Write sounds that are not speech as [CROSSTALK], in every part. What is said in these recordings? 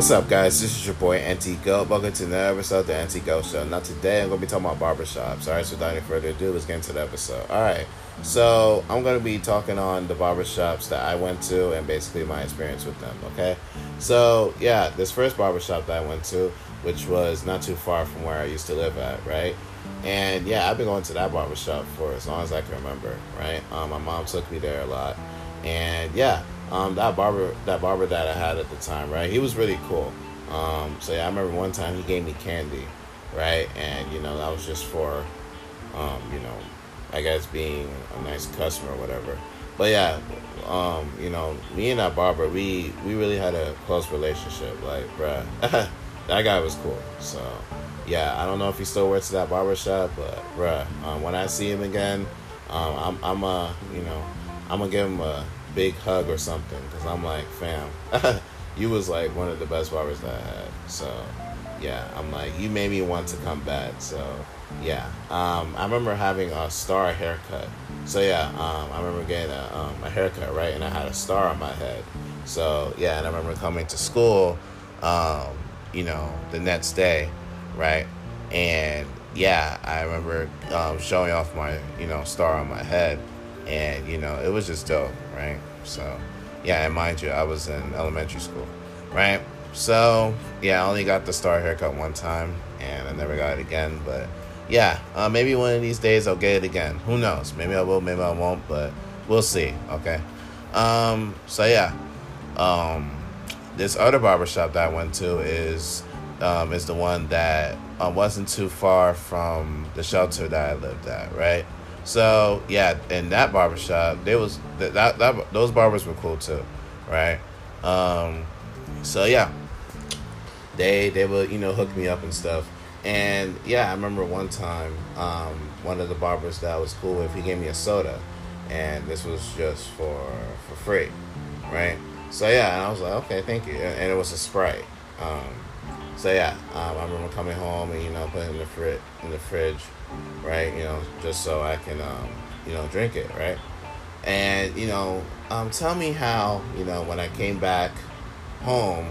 What's up, guys? This is your boy Antigo. Welcome to another episode of the Antigo Show. Now, today I'm going to be talking about barbershops. All right, so without any further ado, let's get into the episode. All right, so I'm going to be talking on the barbershops that I went to and basically my experience with them, okay? So, yeah, this first barbershop that I went to, which was not too far from where I used to live at, right? And yeah, I've been going to that barbershop for as long as I can remember, right? Um, my mom took me there a lot. And yeah, um, that barber that barber that I had at the time, right? He was really cool. Um, so yeah, I remember one time he gave me candy, right? And you know that was just for, um, you know, I guess being a nice customer or whatever. But yeah, um, you know, me and that barber, we we really had a close relationship. Like, bruh, [LAUGHS] that guy was cool. So yeah, I don't know if he still works at that barber shop, but bruh, um, when I see him again, um, I'm I'm a you know I'm gonna give him a big hug or something because I'm like, fam, [LAUGHS] you was like one of the best barbers that I had. So yeah, I'm like, you made me want to come back. So yeah, um, I remember having a star haircut. So yeah, um, I remember getting a, um, a haircut right, and I had a star on my head. So yeah, and I remember coming to school, um, you know, the next day, right, and yeah, I remember um, showing off my you know star on my head and you know it was just dope right? So yeah and mind you i was in elementary school right? So yeah i only got the star haircut one time and i never got it again but yeah uh, maybe one of these days i'll get it again. Who knows? Maybe i will maybe i won't but we'll see okay? Um so yeah um this other barbershop that i went to is um is the one that uh, wasn't too far from the shelter that i lived at right so yeah, in that barbershop, there was that, that, that those barbers were cool too, right? Um, so yeah, they they would you know hook me up and stuff. And yeah, I remember one time, um, one of the barbers that was cool with, he gave me a soda, and this was just for for free, right? So yeah, and I was like, okay, thank you, and, and it was a Sprite. Um, so yeah, um, I remember coming home and you know putting in the fridge in the fridge, right? You know, just so I can um, you know drink it, right? And you know, um, tell me how you know when I came back home,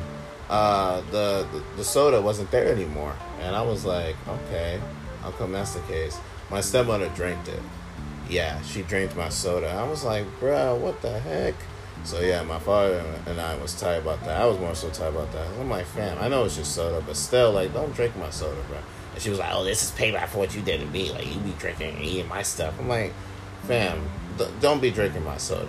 uh, the, the the soda wasn't there anymore, and I was like, okay, how come that's the case? My stepmother drank it. Yeah, she drank my soda. I was like, bro, what the heck? So yeah, my father and I was tight about that. I was more so tight about that. I'm like, fam, I know it's just soda, but still, like, don't drink my soda, bro. And she was like, oh, this is payback for what you did to me. Like, you be drinking and eating my stuff. I'm like, fam, th- don't be drinking my soda.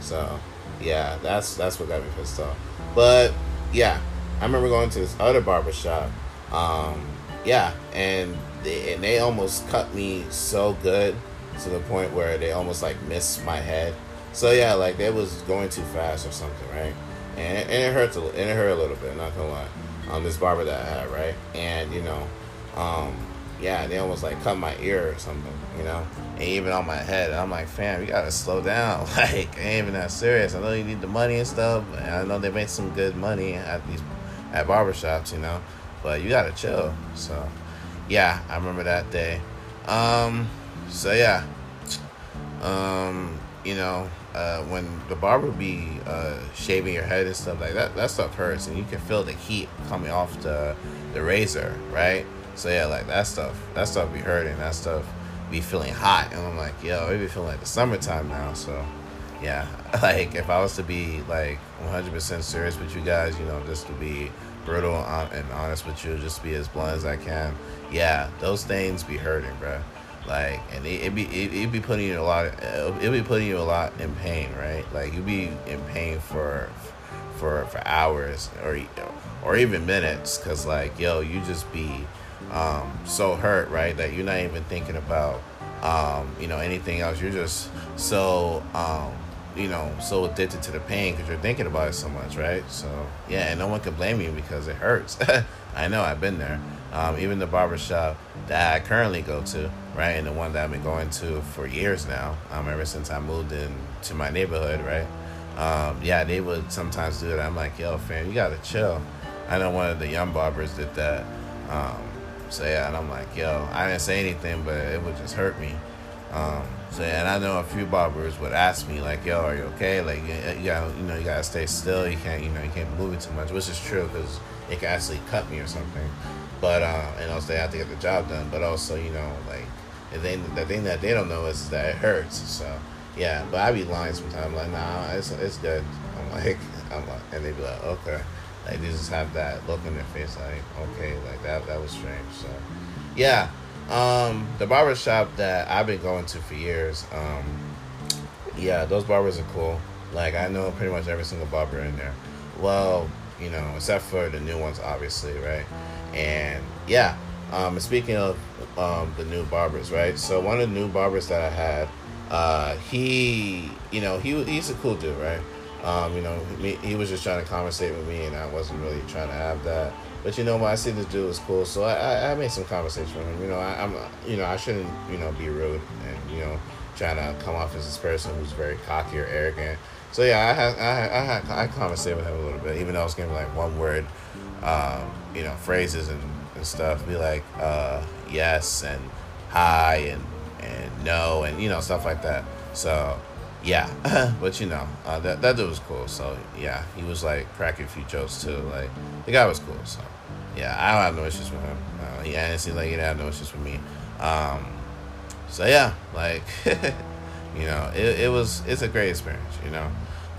So yeah, that's that's what got me pissed off. But yeah, I remember going to this other barber shop. Um, yeah, and they, and they almost cut me so good to the point where they almost like missed my head so yeah, like it was going too fast or something, right? And, and it hurts a and it hurt a little bit. Not gonna lie. Um, this barber that I had, right? And you know, um, yeah, they almost like cut my ear or something, you know, and even on my head. And I'm like, fam, you gotta slow down. [LAUGHS] Like, it ain't even that serious. I know you need the money and stuff. And I know they make some good money at these at barbershops, you know, but you gotta chill. So, yeah, I remember that day. Um, so yeah, um, you know, uh, when the barber be uh, shaving your head and stuff like that, that stuff hurts, and you can feel the heat coming off the the razor, right? So yeah, like that stuff, that stuff be hurting. That stuff be feeling hot, and I'm like, yo, it be feeling like the summertime now. So yeah, [LAUGHS] like if I was to be like 100% serious with you guys, you know, just to be brutal and honest with you, just be as blunt as I can. Yeah, those things be hurting, bro like and it, it be it, it be putting you a lot of, it be putting you a lot in pain right like you be in pain for for for hours or or even minutes because like yo you just be um so hurt right that you're not even thinking about um you know anything else you're just so um you know so addicted to the pain because you're thinking about it so much right so yeah and no one can blame you because it hurts [LAUGHS] i know i've been there um, even the barbershop that i currently go to right? And the one that I've been going to for years now, um, ever since I moved into my neighborhood, right? Um, yeah, they would sometimes do it. I'm like, yo, fam, you gotta chill. I know one of the young barbers did that. Um, so yeah, and I'm like, yo, I didn't say anything, but it would just hurt me. Um, so yeah, and I know a few barbers would ask me like, "Yo, are you okay? Like, you, you gotta, you know, you gotta stay still. You can't, you know, you can't move it too much," which is true because it can actually cut me or something. But uh, and also they have to get the job done. But also, you know, like the thing the thing that they don't know is that it hurts. So yeah, but I be lying sometimes. Like nah, it's it's good. I'm like [LAUGHS] I'm like, and they be like okay. Like they just have that look in their face, like okay, like that that was strange. So yeah, um, the barber shop that I've been going to for years. Um, yeah, those barbers are cool. Like I know pretty much every single barber in there. Well, you know, except for the new ones, obviously, right? And yeah, um, speaking of um, the new barbers, right? So one of the new barbers that I had, uh, he, you know, he he's a cool dude, right? Um, you know, me, he was just trying to conversate with me, and I wasn't really trying to have that. But you know, what I see this dude was cool, so I, I, I made some conversation with him. You know, I, I'm, you know, I shouldn't, you know, be rude and you know, trying to come off as this person who's very cocky or arrogant. So yeah, I had, I had, I had, I conversated with him a little bit, even though I was giving like one word, um, you know, phrases and, and stuff. Be like, uh, yes and hi and and no and you know stuff like that. So yeah, but you know uh, that that dude was cool. So yeah, he was like cracking a few jokes too. Like the guy was cool. So yeah, I don't have no issues with him. Uh, he honestly like he didn't have no issues with me. Um, so yeah, like [LAUGHS] you know, it, it was it's a great experience. You know,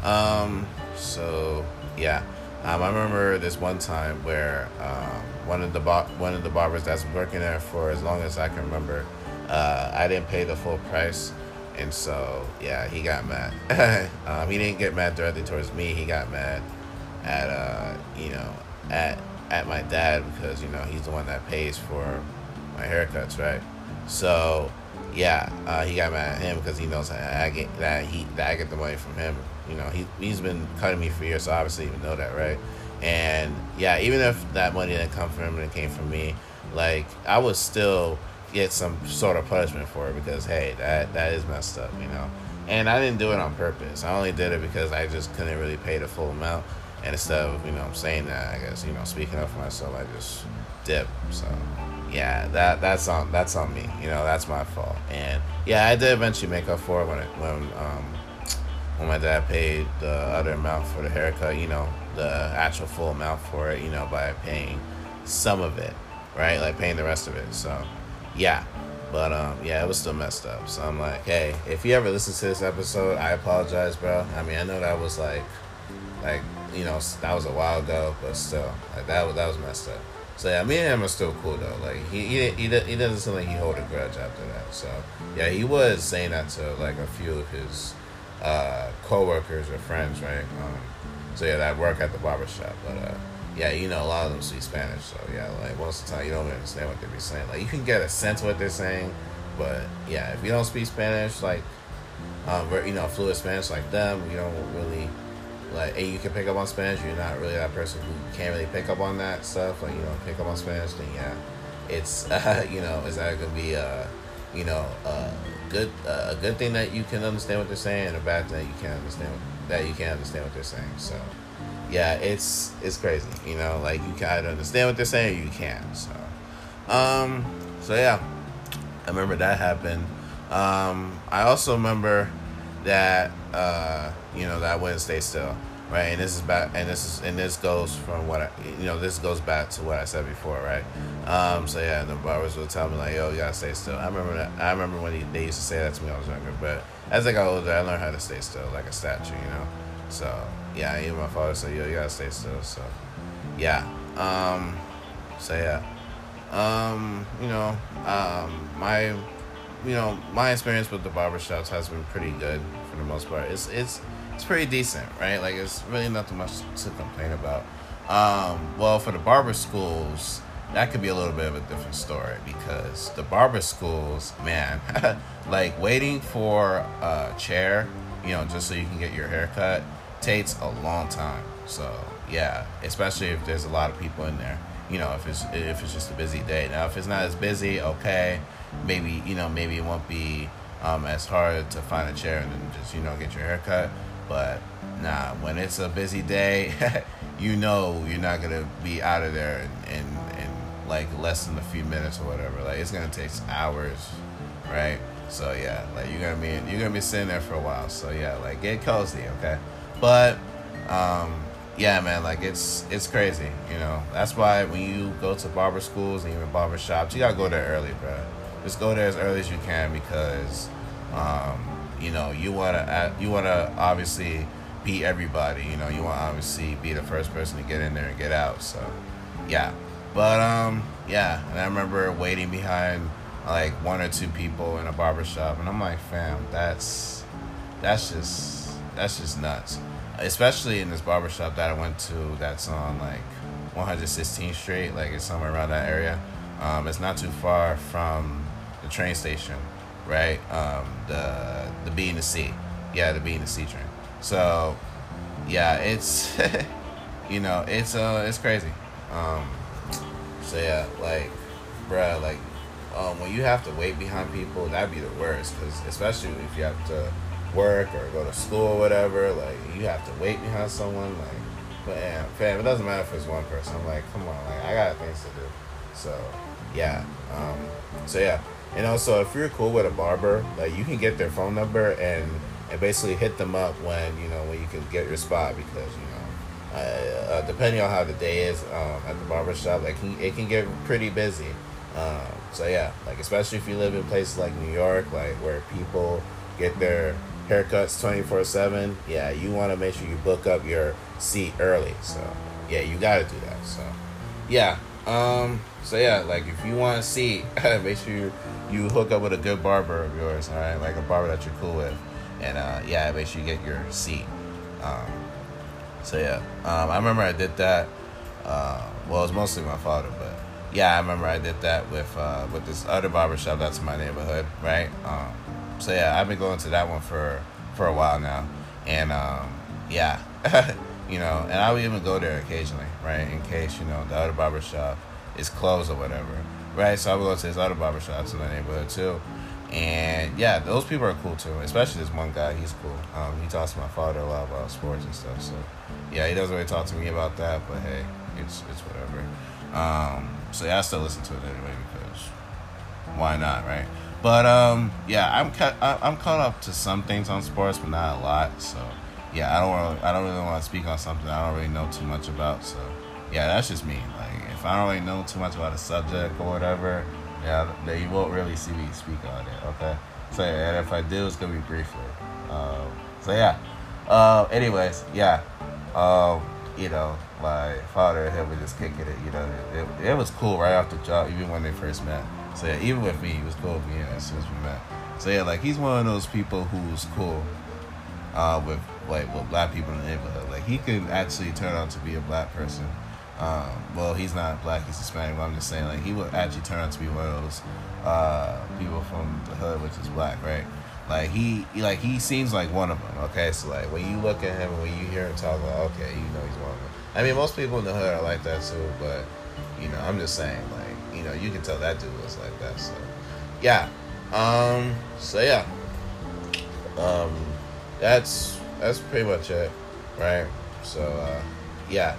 um, so yeah. Um, I remember this one time where um, one of the bar- one of the barbers that's working there for as long as I can remember, uh, I didn't pay the full price, and so yeah, he got mad. [LAUGHS] um, he didn't get mad directly towards me. He got mad at uh, you know at at my dad because you know he's the one that pays for my haircuts, right? So yeah, uh, he got mad at him because he knows that I get that he that I get the money from him you know, he he's been cutting me for years, so obviously even know that, right? And yeah, even if that money didn't come from him and it came from me, like I was still get some sort of punishment for it because hey, that that is messed up, you know. And I didn't do it on purpose. I only did it because I just couldn't really pay the full amount. And instead of, you know, I'm saying that, I guess, you know, speaking up for myself, I just dip. So yeah, that that's on that's on me. You know, that's my fault. And yeah, I did eventually make up for it when it when um when my dad paid the other amount for the haircut, you know, the actual full amount for it, you know, by paying some of it, right? Like paying the rest of it. So, yeah. But um, yeah, it was still messed up. So I'm like, hey, if you ever listen to this episode, I apologize, bro. I mean, I know that was like, like you know, that was a while ago, but still, like that was that was messed up. So yeah, me and him are still cool though. Like he he he, he doesn't seem like he hold a grudge after that. So yeah, he was saying that to like a few of his uh, co-workers or friends, right? Um, so yeah, that work at the barbershop. But uh, yeah, you know, a lot of them speak Spanish. So yeah, like most of the time you don't understand what they be saying. Like you can get a sense of what they're saying, but yeah, if you don't speak Spanish, like um, you know, fluid Spanish like them, you don't really like. And you can pick up on Spanish. You're not really that person who can't really pick up on that stuff. Like you don't pick up on Spanish. Then yeah, it's uh, [LAUGHS] you know, is that gonna be uh, you know, uh good uh, a good thing that you can understand what they're saying, and a bad thing that you can't understand that you can't understand what they're saying. So, yeah, it's it's crazy. You know, like you can either understand what they're saying or you can't. So, um, so yeah, I remember that happened. Um, I also remember that uh, you know that Wednesday still right? And this is back, and this is, and this goes from what I, you know, this goes back to what I said before, right? Um, so yeah, the barbers will tell me like, "Yo, you gotta stay still." I remember that. I remember when he, they used to say that to me when I was younger, but as I got older, I learned how to stay still, like a statue, you know. So yeah, even my father said, "Yo, you gotta stay still." So yeah, um, so yeah, um, you know, um, my, you know, my experience with the barbershops has been pretty good for the most part. It's it's it's pretty decent, right? Like it's really nothing much to complain about. Um, well, for the barber schools, that could be a little bit of a different story because the barber schools, man, [LAUGHS] like waiting for a chair, you know, just so you can get your hair cut, takes a long time. So yeah, especially if there's a lot of people in there. You know, if it's if it's just a busy day. Now, if it's not as busy, okay, maybe you know maybe it won't be um, as hard to find a chair and then just you know get your hair cut. But nah, when it's a busy day, [LAUGHS] you know you're not gonna be out of there in, in, in like less than a few minutes or whatever. Like it's gonna take hours, right? So yeah, like you're gonna be you're gonna be sitting there for a while. So yeah, like get cozy, okay? But um, yeah, man, like it's it's crazy. You know, that's why when you go to barber schools and even barber shops, you gotta go there early, bro. Just go there as early as you can because, um, you know, you wanna you wanna obviously beat everybody. You know, you want to obviously be the first person to get in there and get out. So, yeah. But um, yeah. And I remember waiting behind like one or two people in a barber shop, and I'm like, fam, that's that's just that's just nuts. Especially in this barber shop that I went to, that's on like 116th Street, like it's somewhere around that area. Um, it's not too far from the train station, right? Um, the the B and the C, yeah, the B and the C train. So, yeah, it's [LAUGHS] you know it's uh it's crazy. Um, so yeah, like, bruh, like, um, when you have to wait behind people, that'd be the worst. Cause especially if you have to work or go to school or whatever, like you have to wait behind someone. Like, but yeah, fam, it doesn't matter if it's one person. I'm like, come on, like I got things to do. So, yeah. Um, so yeah, and also if you're cool with a barber, like you can get their phone number and and basically hit them up when you know when you can get your spot because you know uh, uh, depending on how the day is um, at the barber shop like can, it can get pretty busy um, so yeah like especially if you live in places like new york like where people get their haircuts 24 7 yeah you want to make sure you book up your seat early so yeah you got to do that so yeah um so yeah like if you want a seat [LAUGHS] make sure you, you hook up with a good barber of yours all right like a barber that you're cool with and uh, yeah, make sure you get your seat. Um, so yeah, um, I remember I did that. Uh, well, it was mostly my father, but yeah, I remember I did that with uh, with this other barbershop that's in my neighborhood, right? Um, so yeah, I've been going to that one for for a while now, and um, yeah, [LAUGHS] you know, and I would even go there occasionally, right? In case you know the other barber shop is closed or whatever, right? So I would go to this other barbershops in the neighborhood too. And yeah, those people are cool too. Especially this one guy, he's cool. Um, he talks to my father a lot about sports and stuff. So yeah, he doesn't really talk to me about that, but hey, it's it's whatever. Um, so yeah, I still listen to it anyway because why not, right? But um, yeah, I'm I'm caught up to some things on sports, but not a lot. So yeah, I don't really, I don't really want to speak on something I don't really know too much about. So yeah, that's just me. Like if I don't really know too much about a subject or whatever, yeah, that you won't really see me speak on it. Okay, so yeah, and if I do, it's gonna be briefly. Um, so yeah. Uh, anyways, yeah. Um, you know, my father and him were just kicking it. You know, it, it was cool right off the jump, even when they first met. So yeah, even with me, he was cool with me as soon as we met. So yeah, like he's one of those people who's cool uh, with like with black people in the neighborhood. Like he could actually turn out to be a black person um, well, he's not black; he's Hispanic. But I'm just saying, like, he would actually turn out to be one of those uh, people from the hood, which is black, right? Like he, like he seems like one of them. Okay, so like when you look at him and when you hear him talk, like, okay, you know he's one of them. I mean, most people in the hood are like that too, but you know, I'm just saying, like, you know, you can tell that dude was like that. So, yeah. Um. So yeah. Um. That's that's pretty much it, right? So, uh, yeah.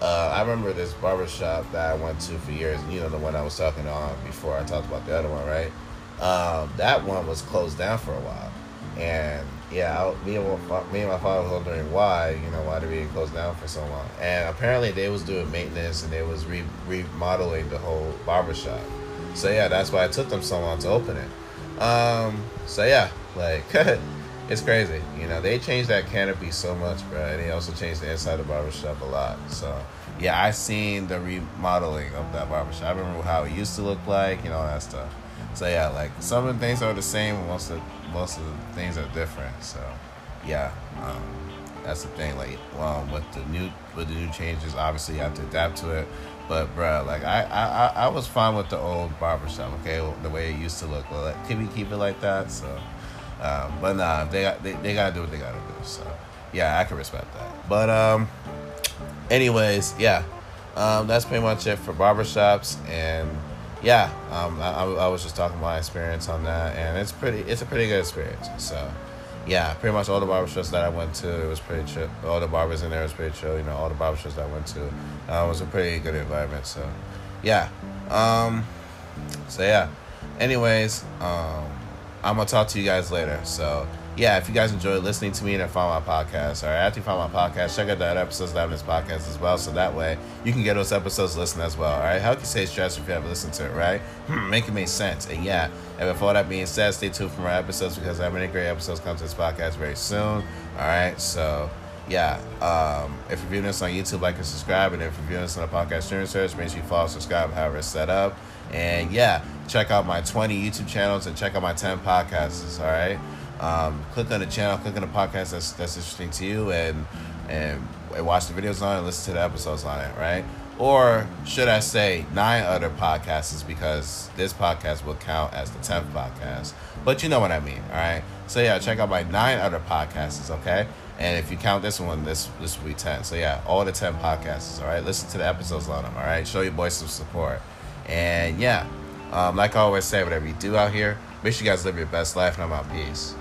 Uh, I remember this barbershop that I went to for years. You know, the one I was talking on before I talked about the other one, right? Um, that one was closed down for a while. And yeah, I, me, and my, me and my father was wondering why, you know, why did we close down for so long? And apparently they was doing maintenance and they was re- remodeling the whole barbershop. So yeah, that's why it took them so long to open it. Um, so yeah, like [LAUGHS] it's crazy. You know, they changed that canopy so much, bro. And they also changed the inside of the barbershop a lot. So, yeah, I seen the remodeling of that barbershop. I remember how it used to look like, you know, that stuff. So yeah, like some of the things are the same, most of most of the things are different. So, yeah, um, that's the thing. Like, well, with the new with the new changes, obviously you have to adapt to it. But bro, like I, I I was fine with the old barbershop. Okay, the way it used to look. Well, like, can we keep it like that? So. Um, but nah, they got they, they gotta do what they gotta do. So yeah, I can respect that. But um, anyways, yeah, um, that's pretty much it for barbershops and yeah, um, I, I was just talking my experience on that, and it's pretty. It's a pretty good experience. So, yeah, pretty much all the barbershops that I went to, it was pretty chill. All the barbers in there was pretty chill. You know, all the barbershops that I went to, uh, was a pretty good environment. So, yeah. Um, so yeah. Anyways, um, I'm gonna talk to you guys later. So yeah, if you guys enjoy listening to me and follow my podcast, all right, after you follow my podcast, check out that episodes that have this podcast as well, so that way you can get those episodes listened as well, all right? How can you say stress if you haven't listened to it, right? Hmm, make it make sense. And yeah, and all that being said, stay tuned for more episodes because I have many great episodes coming to this podcast very soon, all right? So, yeah, um, if you're viewing this on YouTube, like and subscribe. And if you're viewing this on a podcast streaming service, make sure you follow, subscribe, however it's set up. And yeah, check out my 20 YouTube channels and check out my 10 podcasts. All right. Um, click on the channel, click on the podcast that's that's interesting to you, and and watch the videos on it, listen to the episodes on it, right? Or should I say nine other podcasts because this podcast will count as the 10th podcast. But you know what I mean, all right? So yeah, check out my nine other podcasts, okay? And if you count this one, this this will be 10. So yeah, all the 10 podcasts, all right? Listen to the episodes on them, all right? Show your boys some support. And yeah, um, like I always say, whatever you do out here, make sure you guys live your best life and I'm out. Peace.